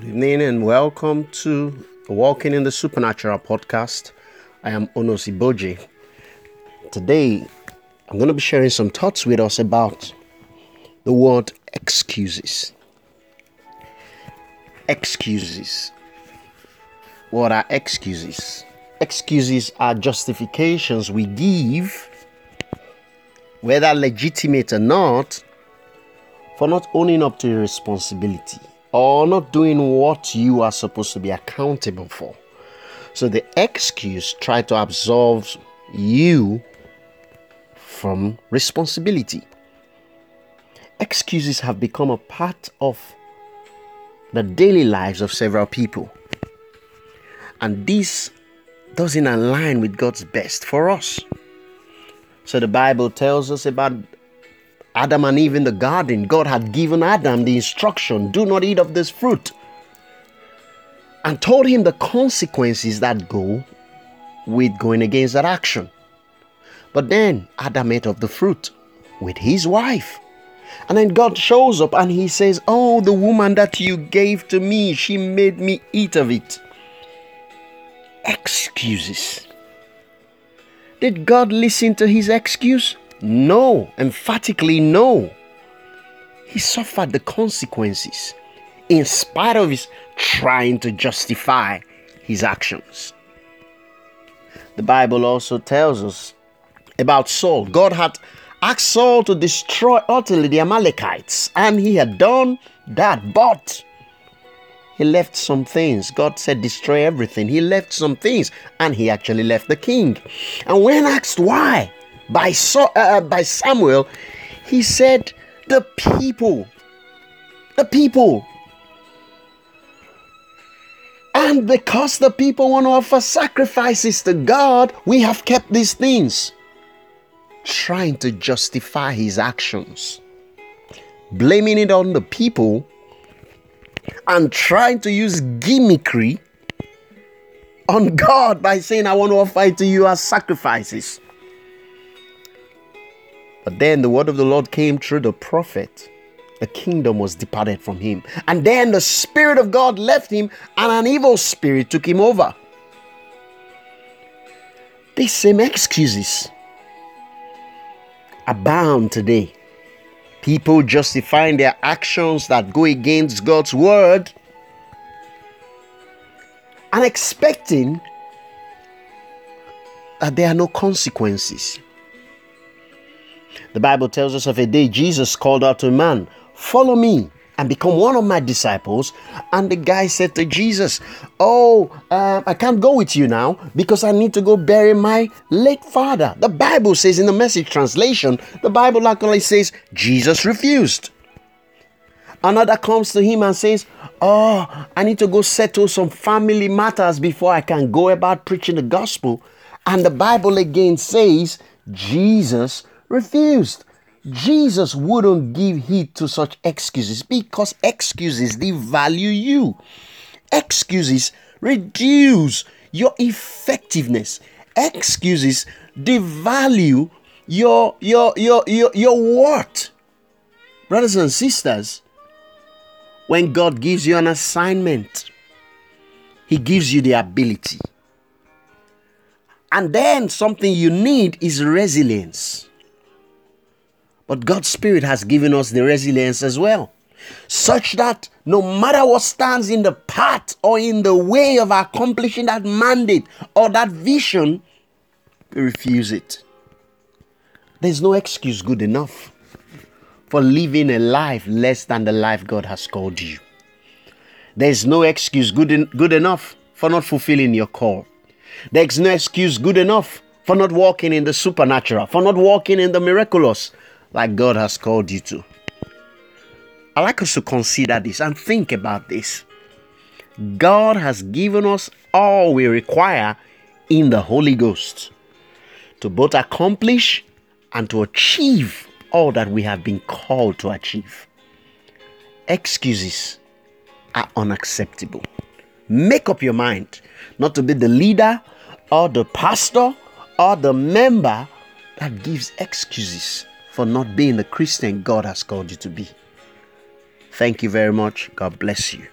Good evening and welcome to Walking in the Supernatural podcast. I am Onosi Boji. Today, I'm going to be sharing some thoughts with us about the word excuses. Excuses. What are excuses? Excuses are justifications we give, whether legitimate or not, for not owning up to a responsibility or not doing what you are supposed to be accountable for. So the excuse try to absolve you from responsibility. Excuses have become a part of the daily lives of several people. And this doesn't align with God's best for us. So the Bible tells us about Adam and Eve in the garden, God had given Adam the instruction do not eat of this fruit and told him the consequences that go with going against that action. But then Adam ate of the fruit with his wife. And then God shows up and he says, Oh, the woman that you gave to me, she made me eat of it. Excuses. Did God listen to his excuse? No, emphatically no. He suffered the consequences in spite of his trying to justify his actions. The Bible also tells us about Saul. God had asked Saul to destroy utterly the Amalekites, and he had done that, but he left some things. God said, destroy everything. He left some things, and he actually left the king. And when asked why, by, so, uh, uh, by Samuel, he said, The people, the people. And because the people want to offer sacrifices to God, we have kept these things. Trying to justify his actions, blaming it on the people, and trying to use gimmickry on God by saying, I want to offer it to you as sacrifices. But then the word of the Lord came through the prophet. The kingdom was departed from him. And then the Spirit of God left him, and an evil spirit took him over. These same excuses abound today. People justifying their actions that go against God's word and expecting that there are no consequences. The Bible tells us of a day Jesus called out to a man, Follow me and become one of my disciples. And the guy said to Jesus, Oh, uh, I can't go with you now because I need to go bury my late father. The Bible says in the message translation, the Bible actually says Jesus refused. Another comes to him and says, Oh, I need to go settle some family matters before I can go about preaching the gospel. And the Bible again says, Jesus refused. Jesus wouldn't give heed to such excuses because excuses devalue you. Excuses reduce your effectiveness. Excuses devalue your your your your, your worth. Brothers and sisters, when God gives you an assignment, He gives you the ability. And then something you need is resilience. But God's Spirit has given us the resilience as well, such that no matter what stands in the path or in the way of accomplishing that mandate or that vision, we refuse it. There's no excuse good enough for living a life less than the life God has called you. There's no excuse good, good enough for not fulfilling your call. There's no excuse good enough for not walking in the supernatural, for not walking in the miraculous, like God has called you to. I like us to consider this and think about this. God has given us all we require in the Holy Ghost to both accomplish and to achieve all that we have been called to achieve. Excuses are unacceptable. Make up your mind not to be the leader or the pastor or the member that gives excuses for not being the Christian God has called you to be. Thank you very much. God bless you.